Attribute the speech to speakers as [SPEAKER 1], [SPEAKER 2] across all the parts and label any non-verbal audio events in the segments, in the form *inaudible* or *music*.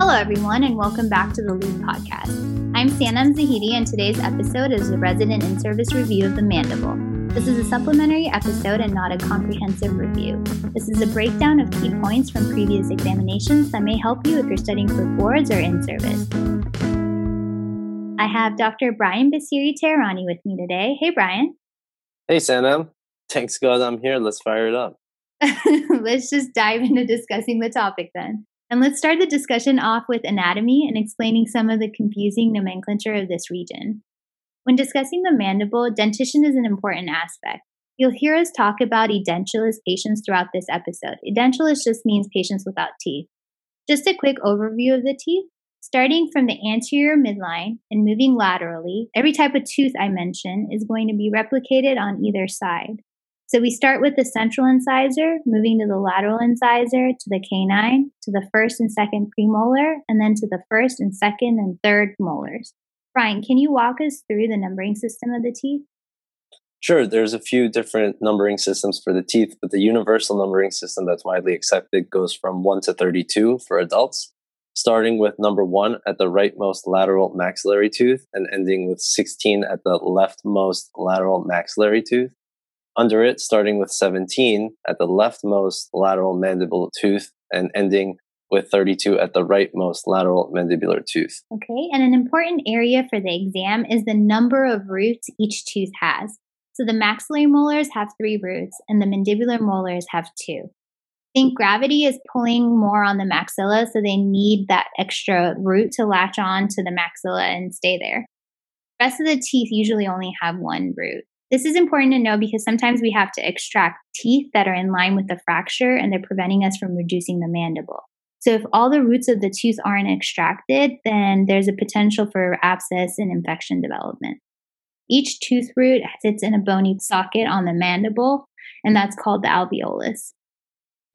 [SPEAKER 1] Hello, everyone, and welcome back to the Loupe Podcast. I'm Sanam Zahedi, and today's episode is a resident in service review of the mandible. This is a supplementary episode and not a comprehensive review. This is a breakdown of key points from previous examinations that may help you if you're studying for boards or in service. I have Dr. Brian Bassiri-Tehrani with me today. Hey, Brian.
[SPEAKER 2] Hey, Sanam. Thanks God I'm here. Let's fire it up. *laughs*
[SPEAKER 1] Let's just dive into discussing the topic then. And let's start the discussion off with anatomy and explaining some of the confusing nomenclature of this region. When discussing the mandible, dentition is an important aspect. You'll hear us talk about edentulous patients throughout this episode. Edentulous just means patients without teeth. Just a quick overview of the teeth. Starting from the anterior midline and moving laterally, every type of tooth I mention is going to be replicated on either side. So we start with the central incisor, moving to the lateral incisor, to the canine, to the first and second premolar, and then to the first and second and third molars. Brian, can you walk us through the numbering system of the teeth?
[SPEAKER 2] Sure, there's a few different numbering systems for the teeth, but the universal numbering system that's widely accepted goes from 1 to 32 for adults, starting with number 1 at the rightmost lateral maxillary tooth and ending with 16 at the leftmost lateral maxillary tooth under it, starting with 17 at the leftmost lateral mandible tooth and ending with 32 at the rightmost lateral mandibular tooth.
[SPEAKER 1] Okay, and an important area for the exam is the number of roots each tooth has. So the maxillary molars have three roots, and the mandibular molars have two. I think gravity is pulling more on the maxilla, so they need that extra root to latch on to the maxilla and stay there. The rest of the teeth usually only have one root. This is important to know because sometimes we have to extract teeth that are in line with the fracture and they're preventing us from reducing the mandible. So, if all the roots of the tooth aren't extracted, then there's a potential for abscess and infection development. Each tooth root sits in a bony socket on the mandible, and that's called the alveolus.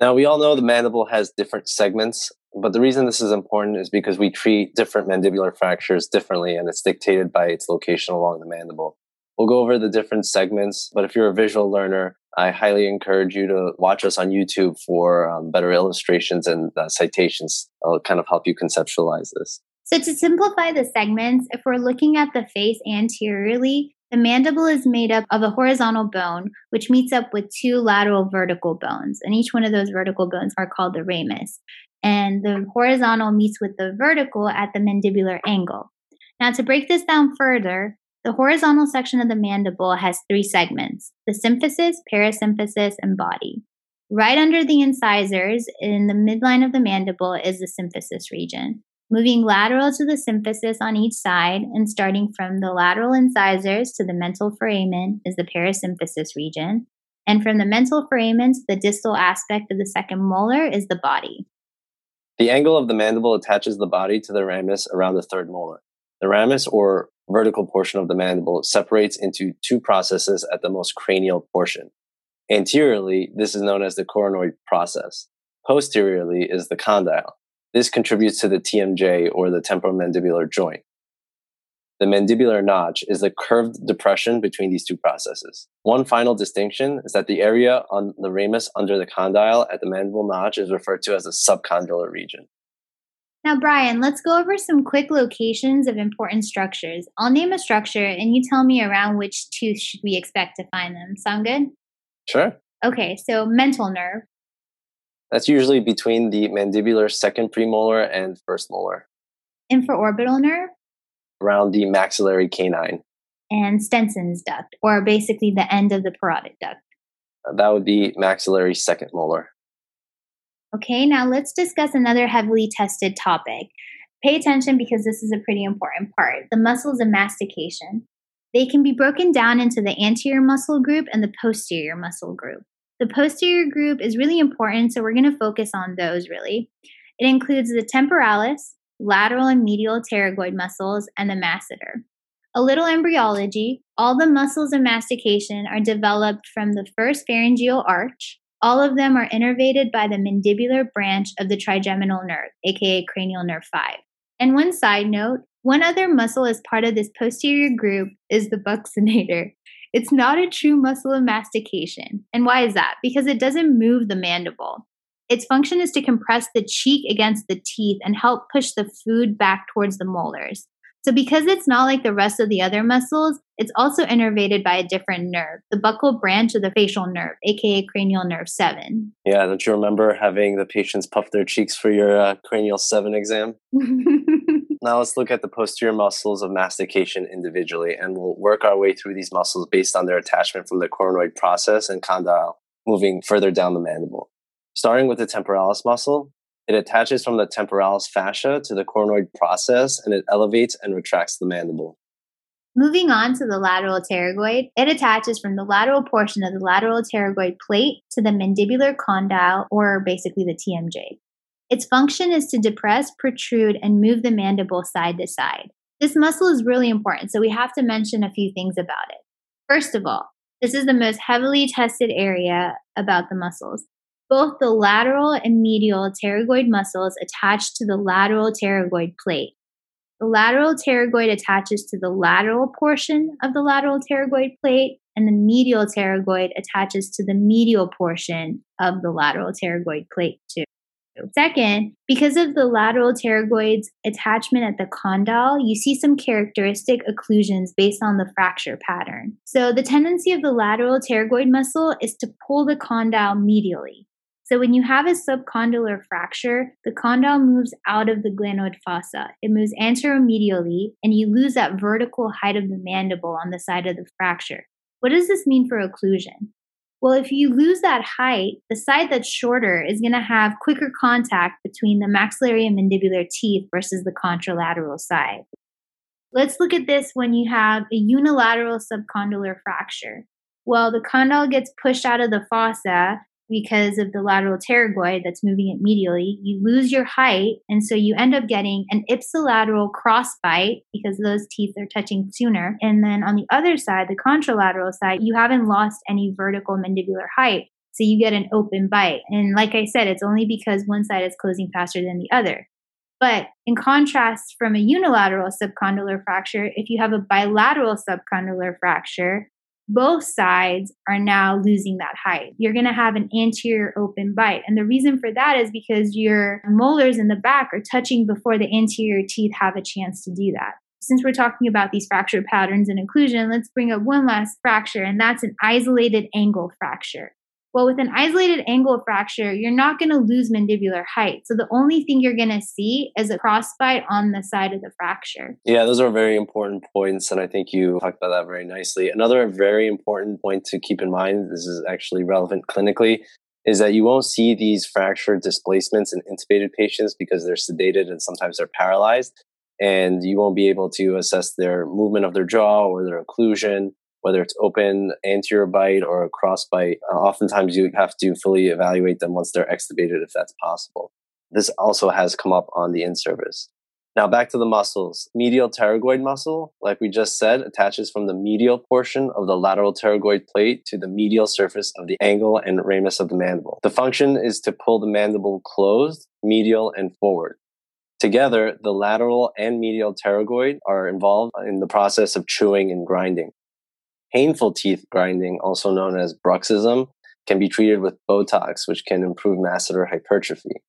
[SPEAKER 2] Now, we all know the mandible has different segments, but the reason this is important is because we treat different mandibular fractures differently, and it's dictated by its location along the mandible. We'll go over the different segments, but if you're a visual learner, I highly encourage you to watch us on YouTube for um, better illustrations and uh, citations. It'll kind of help you conceptualize this.
[SPEAKER 1] So, to simplify the segments, if we're looking at the face anteriorly, the mandible is made up of a horizontal bone, which meets up with two lateral vertical bones. And each one of those vertical bones are called the ramus. And the horizontal meets with the vertical at the mandibular angle. Now, to break this down further, the horizontal section of the mandible has three segments the symphysis, parasymphysis, and body. Right under the incisors, in the midline of the mandible, is the symphysis region. Moving lateral to the symphysis on each side and starting from the lateral incisors to the mental foramen is the parasymphysis region. And from the mental foramen to the distal aspect of the second molar is the body.
[SPEAKER 2] The angle of the mandible attaches the body to the ramus around the third molar. The ramus, or vertical portion of the mandible separates into two processes at the most cranial portion. Anteriorly, this is known as the coronoid process. Posteriorly is the condyle. This contributes to the TMJ or the temporomandibular joint. The mandibular notch is the curved depression between these two processes. One final distinction is that the area on the ramus under the condyle at the mandible notch is referred to as the subcondylar region.
[SPEAKER 1] Now, Brian, let's go over some quick locations of important structures. I'll name a structure and you tell me around which tooth should we expect to find them. Sound good?
[SPEAKER 2] Sure.
[SPEAKER 1] Okay, so mental nerve.
[SPEAKER 2] That's usually between the mandibular second premolar and first molar.
[SPEAKER 1] Infraorbital nerve?
[SPEAKER 2] Around the maxillary canine.
[SPEAKER 1] And Stensen's duct, or basically the end of the parotid duct.
[SPEAKER 2] That would be maxillary second molar.
[SPEAKER 1] Okay, now let's discuss another heavily tested topic. Pay attention because this is a pretty important part the muscles of mastication. They can be broken down into the anterior muscle group and the posterior muscle group. The posterior group is really important, so we're going to focus on those really. It includes the temporalis, lateral and medial pterygoid muscles, and the masseter. A little embryology all the muscles of mastication are developed from the first pharyngeal arch, all of them are innervated by the mandibular branch of the trigeminal nerve, aka cranial nerve 5. And one side note one other muscle as part of this posterior group is the buccinator. It's not a true muscle of mastication. And why is that? Because it doesn't move the mandible. Its function is to compress the cheek against the teeth and help push the food back towards the molars. So, because it's not like the rest of the other muscles, it's also innervated by a different nerve, the buccal branch of the facial nerve, aka cranial nerve 7.
[SPEAKER 2] Yeah, don't you remember having the patients puff their cheeks for your uh, cranial 7 exam? *laughs* now, let's look at the posterior muscles of mastication individually, and we'll work our way through these muscles based on their attachment from the coronoid process and condyle, moving further down the mandible. Starting with the temporalis muscle, it attaches from the temporalis fascia to the coronoid process and it elevates and retracts the mandible.
[SPEAKER 1] Moving on to the lateral pterygoid, it attaches from the lateral portion of the lateral pterygoid plate to the mandibular condyle, or basically the TMJ. Its function is to depress, protrude, and move the mandible side to side. This muscle is really important, so we have to mention a few things about it. First of all, this is the most heavily tested area about the muscles. Both the lateral and medial pterygoid muscles attach to the lateral pterygoid plate. The lateral pterygoid attaches to the lateral portion of the lateral pterygoid plate, and the medial pterygoid attaches to the medial portion of the lateral pterygoid plate, too. Second, because of the lateral pterygoid's attachment at the condyle, you see some characteristic occlusions based on the fracture pattern. So, the tendency of the lateral pterygoid muscle is to pull the condyle medially. So when you have a subcondylar fracture, the condyle moves out of the glenoid fossa. It moves anteromedially, and you lose that vertical height of the mandible on the side of the fracture. What does this mean for occlusion? Well, if you lose that height, the side that's shorter is going to have quicker contact between the maxillary and mandibular teeth versus the contralateral side. Let's look at this when you have a unilateral subcondylar fracture. Well, the condyle gets pushed out of the fossa because of the lateral pterygoid that's moving it medially, you lose your height. And so you end up getting an ipsilateral crossbite because those teeth are touching sooner. And then on the other side, the contralateral side, you haven't lost any vertical mandibular height. So you get an open bite. And like I said, it's only because one side is closing faster than the other. But in contrast from a unilateral subcondylar fracture, if you have a bilateral subcondylar fracture, both sides are now losing that height. You're going to have an anterior open bite. And the reason for that is because your molars in the back are touching before the anterior teeth have a chance to do that. Since we're talking about these fracture patterns and occlusion, let's bring up one last fracture, and that's an isolated angle fracture. Well, with an isolated angle fracture, you're not going to lose mandibular height. So the only thing you're going to see is a crossbite on the side of the fracture.
[SPEAKER 2] Yeah, those are very important points. And I think you talked about that very nicely. Another very important point to keep in mind, this is actually relevant clinically, is that you won't see these fracture displacements in intubated patients because they're sedated and sometimes they're paralyzed. And you won't be able to assess their movement of their jaw or their occlusion whether it's open anterior bite or a cross bite. Uh, oftentimes you have to fully evaluate them once they're extubated if that's possible. This also has come up on the in-service. Now back to the muscles. Medial pterygoid muscle, like we just said, attaches from the medial portion of the lateral pterygoid plate to the medial surface of the angle and ramus of the mandible. The function is to pull the mandible closed, medial, and forward. Together, the lateral and medial pterygoid are involved in the process of chewing and grinding. Painful teeth grinding, also known as bruxism, can be treated with Botox, which can improve masseter hypertrophy. If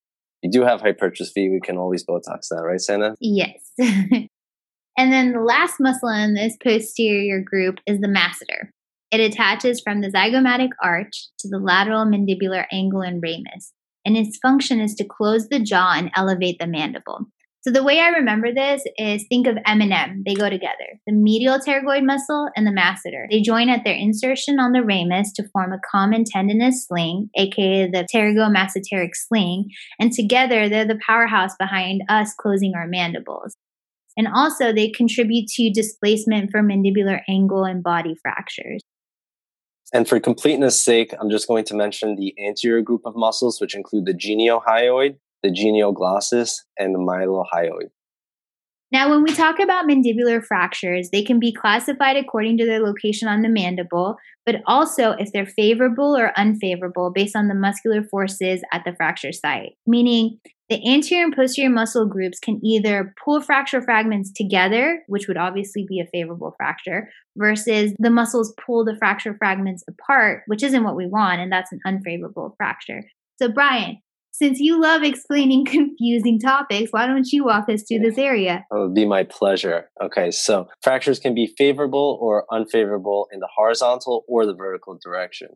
[SPEAKER 2] you do have hypertrophy, we can always Botox that, right, Sanam?
[SPEAKER 1] Yes. *laughs* and then the last muscle in this posterior group is the masseter. It attaches from the zygomatic arch to the lateral mandibular angle and ramus, and its function is to close the jaw and elevate the mandible. So the way I remember this is think of M&M. They go together. The medial pterygoid muscle and the masseter. They join at their insertion on the ramus to form a common tendinous sling, aka the pterygomasseteric sling, and together they're the powerhouse behind us closing our mandibles. And also they contribute to displacement for mandibular angle and body fractures.
[SPEAKER 2] And for completeness sake, I'm just going to mention the anterior group of muscles, which include the geniohyoid, the genioglossus, and the mylohyoid.
[SPEAKER 1] Now, when we talk about mandibular fractures, they can be classified according to their location on the mandible, but also if they're favorable or unfavorable based on the muscular forces at the fracture site. Meaning, the anterior and posterior muscle groups can either pull fracture fragments together, which would obviously be a favorable fracture, versus the muscles pull the fracture fragments apart, which isn't what we want, and that's an unfavorable fracture. So, Brian, since you love explaining *laughs* confusing topics, why don't you walk us through this area?
[SPEAKER 2] It would be my pleasure. Okay, so fractures can be favorable or unfavorable in the horizontal or the vertical direction.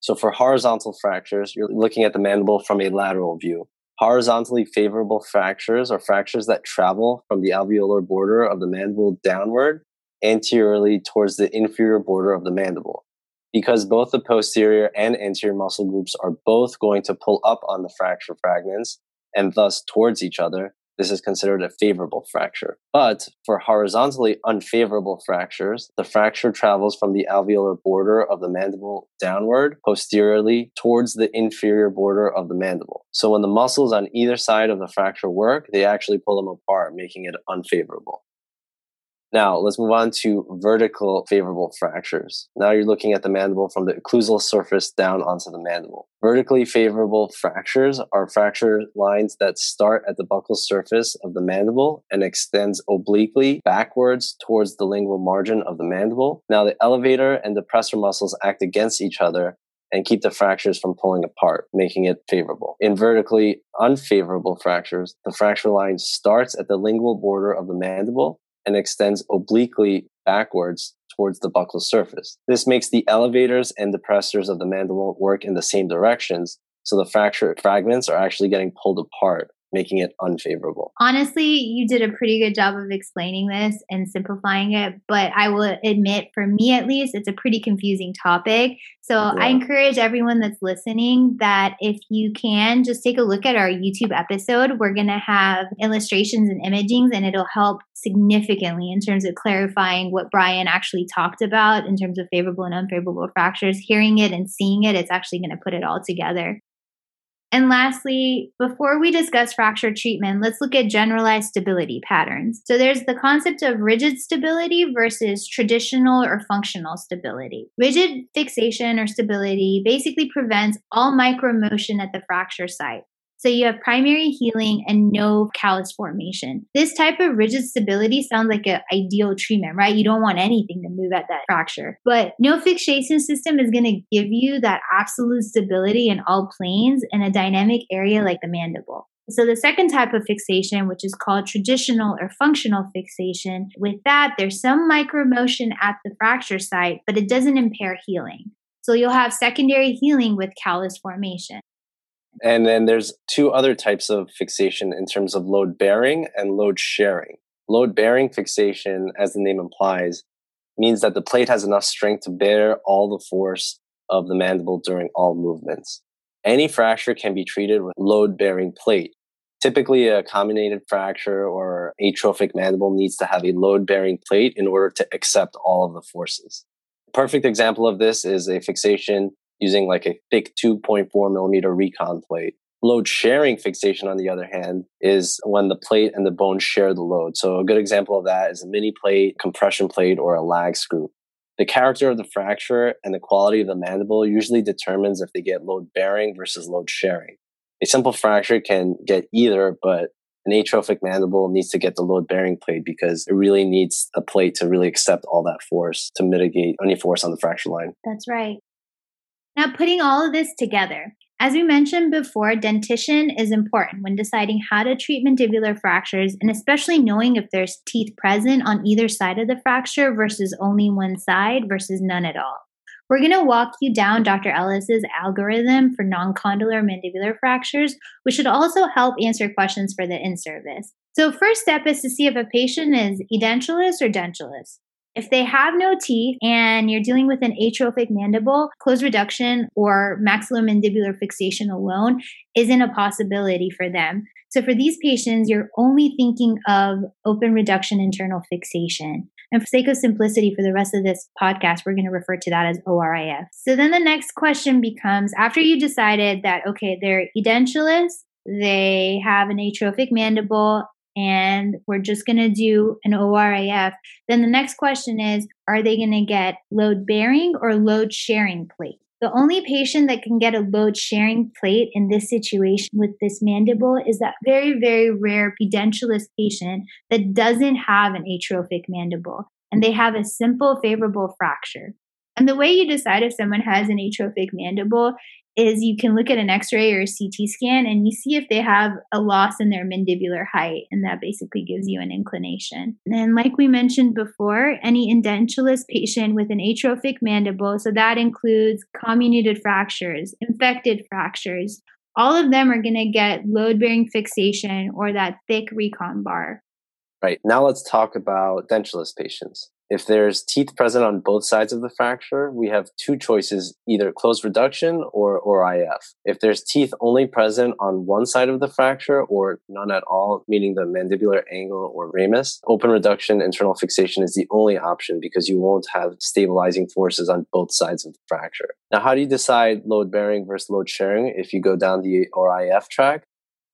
[SPEAKER 2] So for horizontal fractures, you're looking at the mandible from a lateral view. Horizontally favorable fractures are fractures that travel from the alveolar border of the mandible downward anteriorly towards the inferior border of the mandible. Because both the posterior and anterior muscle groups are both going to pull up on the fracture fragments and thus towards each other, this is considered a favorable fracture. But for horizontally unfavorable fractures, the fracture travels from the alveolar border of the mandible downward posteriorly towards the inferior border of the mandible. So when the muscles on either side of the fracture work, they actually pull them apart, making it unfavorable. Now, let's move on to vertical favorable fractures. Now you're looking at the mandible from the occlusal surface down onto the mandible. Vertically favorable fractures are fracture lines that start at the buccal surface of the mandible and extends obliquely backwards towards the lingual margin of the mandible. Now, the elevator and depressor muscles act against each other and keep the fractures from pulling apart, making it favorable. In vertically unfavorable fractures, the fracture line starts at the lingual border of the mandible and extends obliquely backwards towards the buccal surface. This makes the elevators and depressors of the mandible work in the same directions, so the fracture fragments are actually getting pulled apart making it unfavorable.
[SPEAKER 1] Honestly, you did a pretty good job of explaining this and simplifying it, but I will admit, for me at least, it's a pretty confusing topic. So yeah. I encourage everyone that's listening that if you can, just take a look at our YouTube episode. We're going to have illustrations and imagings, and it'll help significantly in terms of clarifying what Brian actually talked about in terms of favorable and unfavorable fractures. Hearing it and seeing it, it's actually going to put it all together. And lastly, before we discuss fracture treatment, let's look at generalized stability patterns. So there's the concept of rigid stability versus traditional or functional stability. Rigid fixation or stability basically prevents all micromotion at the fracture site. So you have primary healing and no callus formation. This type of rigid stability sounds like an ideal treatment, right? You don't want anything to move at that fracture. But no fixation system is going to give you that absolute stability in all planes in a dynamic area like the mandible. So the second type of fixation, which is called traditional or functional fixation, with that, there's some micromotion at the fracture site, but it doesn't impair healing. So you'll have secondary healing with callus formation.
[SPEAKER 2] And then there's two other types of fixation in terms of load bearing and load sharing. Load bearing fixation, as the name implies, means that the plate has enough strength to bear all the force of the mandible during all movements. Any fracture can be treated with load bearing plate. Typically, a comminuted fracture or atrophic mandible needs to have a load bearing plate in order to accept all of the forces. A perfect example of this is a fixation using like a thick 2.4 millimeter recon plate. Load sharing fixation, on the other hand, is when the plate and the bone share the load. So a good example of that is a mini plate, compression plate, or a lag screw. The character of the fracture and the quality of the mandible usually determines if they get load bearing versus load sharing. A simple fracture can get either, but an atrophic mandible needs to get the load bearing plate because it really needs a plate to really accept all that force to mitigate any force on the fracture line.
[SPEAKER 1] That's right. Now, putting all of this together, as we mentioned before, dentition is important when deciding how to treat mandibular fractures and especially knowing if there's teeth present on either side of the fracture versus only one side versus none at all. We're going to walk you down Dr. Ellis's algorithm for non-condylar mandibular fractures, which should also help answer questions for the in-service. So first step is to see if a patient is edentulous or dentulous. If they have no teeth and you're dealing with an atrophic mandible, closed reduction or maxillomandibular fixation alone isn't a possibility for them. So for these patients, you're only thinking of open reduction internal fixation. And for sake of simplicity, for the rest of this podcast, we're going to refer to that as ORIF. So then the next question becomes after you decided that, okay, they're edentulous, they have an atrophic mandible, and we're just going to do an ORIF, then the next question is are they going to get load bearing or load sharing plate? The only patient that can get a load sharing plate in this situation with this mandible is that very, very rare pedentulous patient that doesn't have an atrophic mandible and they have a simple favorable fracture. And the way you decide if someone has an atrophic mandible is you can look at an x-ray or a CT scan and you see if they have a loss in their mandibular height and that basically gives you an inclination. And like we mentioned before, any edentulous patient with an atrophic mandible, so that includes comminuted fractures, infected fractures, all of them are going to get load bearing fixation or that thick recon bar.
[SPEAKER 2] Right. Now let's talk about dentulous patients. If there's teeth present on both sides of the fracture, we have two choices, either closed reduction or, ORIF. If there's teeth only present on one side of the fracture or none at all, meaning the mandibular angle or ramus, open reduction internal fixation is the only option because you won't have stabilizing forces on both sides of the fracture. Now, how do you decide load bearing versus load sharing if you go down the ORIF track?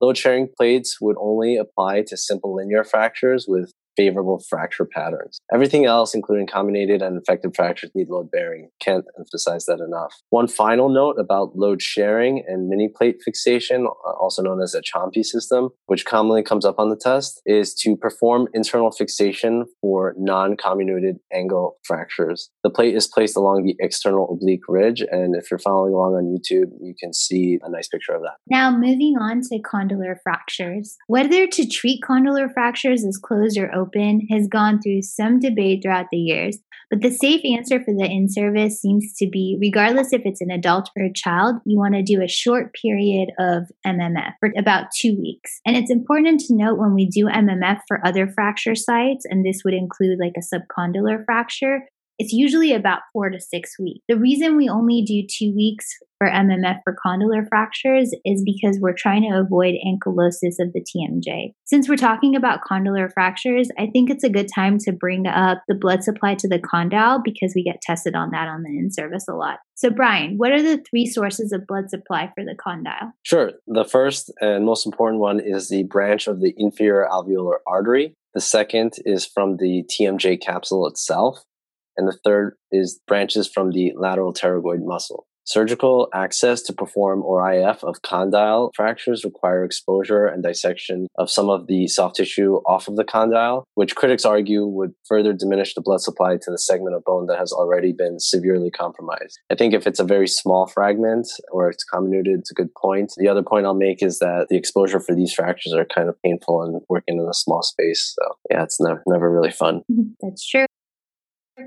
[SPEAKER 2] Load sharing plates would only apply to simple linear fractures with favorable fracture patterns. Everything else, including comminuted and infected fractures, need load bearing. Can't emphasize that enough. One final note about load sharing and mini plate fixation, uh, also known as a Champy system, which commonly comes up on the test, is to perform internal fixation for non comminuted angle fractures. The plate is placed along the external oblique ridge, and if you're following along on YouTube, you can see a nice picture of that.
[SPEAKER 1] Now, moving on to condylar fractures. Whether to treat condylar fractures as closed or open open has gone through some debate throughout the years, but the safe answer for the in service seems to be regardless if it's an adult or a child, you want to do a short period of MMF for about two weeks. And it's important to note when we do MMF for other fracture sites, and this would include like a subcondylar fracture, it's usually about four to six weeks. The reason we only do two weeks for MMF for condylar fractures is because we're trying to avoid ankylosis of the TMJ. Since we're talking about condylar fractures, I think it's a good time to bring up the blood supply to the condyle because we get tested on that on the in service a lot. So, Brian, what are the three sources of blood supply for the condyle?
[SPEAKER 2] Sure. The first and most important one is the branch of the inferior alveolar artery. The second is from the TMJ capsule itself and the third is branches from the lateral pterygoid muscle. Surgical access to perform ORIF of condyle fractures require exposure and dissection of some of the soft tissue off of the condyle, which critics argue would further diminish the blood supply to the segment of bone that has already been severely compromised. I think if it's a very small fragment or it's comminuted, it's a good point. The other point I'll make is that the exposure for these fractures are kind of painful and working in a small space. So yeah, it's never, never really fun. *laughs*
[SPEAKER 1] That's true.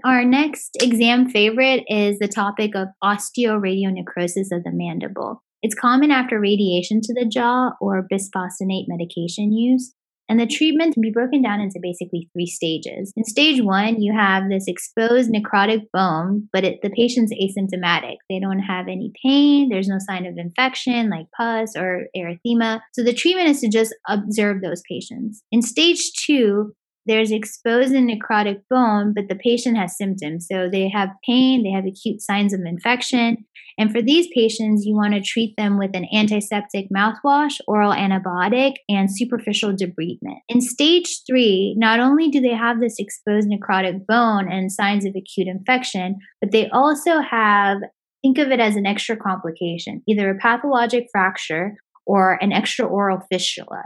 [SPEAKER 1] Our next exam favorite is the topic of osteoradionecrosis of the mandible. It's common after radiation to the jaw or bisphosphonate medication use. And the treatment can be broken down into basically three stages. In stage one, you have this exposed necrotic bone, but it, the patient's asymptomatic. They don't have any pain. There's no sign of infection like pus or erythema. So the treatment is to just observe those patients. In stage two, there's exposed and necrotic bone, but the patient has symptoms. So they have pain, they have acute signs of infection. And for these patients, you want to treat them with an antiseptic mouthwash, oral antibiotic, and superficial debridement. In stage three, not only do they have this exposed necrotic bone and signs of acute infection, but they also have, think of it as an extra complication, either a pathologic fracture or an extraoral fistula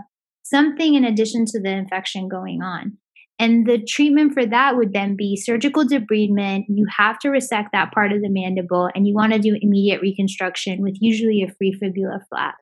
[SPEAKER 1] something in addition to the infection going on. And the treatment for that would then be surgical debridement. You have to resect that part of the mandible and you want to do immediate reconstruction with usually a free fibula flap.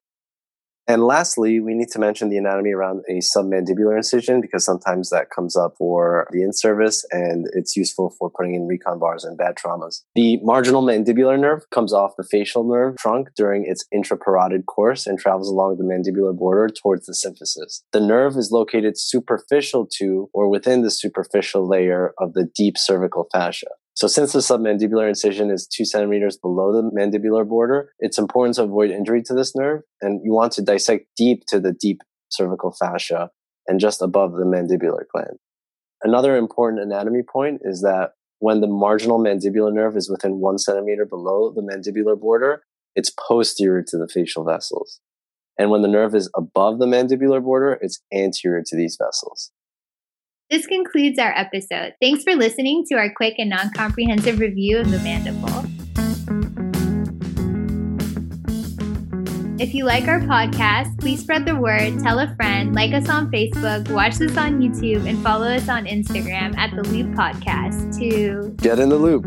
[SPEAKER 2] And lastly, we need to mention the anatomy around a submandibular incision because sometimes that comes up for the in-service and it's useful for putting in recon bars and bad traumas. The marginal mandibular nerve comes off the facial nerve trunk during its intraparotid course and travels along the mandibular border towards the symphysis. The nerve is located superficial to or within the superficial layer of the deep cervical fascia. So since the submandibular incision is two centimeters below the mandibular border, it's important to avoid injury to this nerve. And you want to dissect deep to the deep cervical fascia and just above the mandibular gland. Another important anatomy point is that when the marginal mandibular nerve is within one centimeter below the mandibular border, it's posterior to the facial vessels. And when the nerve is above the mandibular border, it's anterior to these vessels.
[SPEAKER 1] This concludes our episode. Thanks for listening to our quick and non comprehensive review of the mandible. If you like our podcast, please spread the word, tell a friend, like us on Facebook, watch this on YouTube, and follow us on Instagram at the Loupe Podcast to
[SPEAKER 2] get in the loop.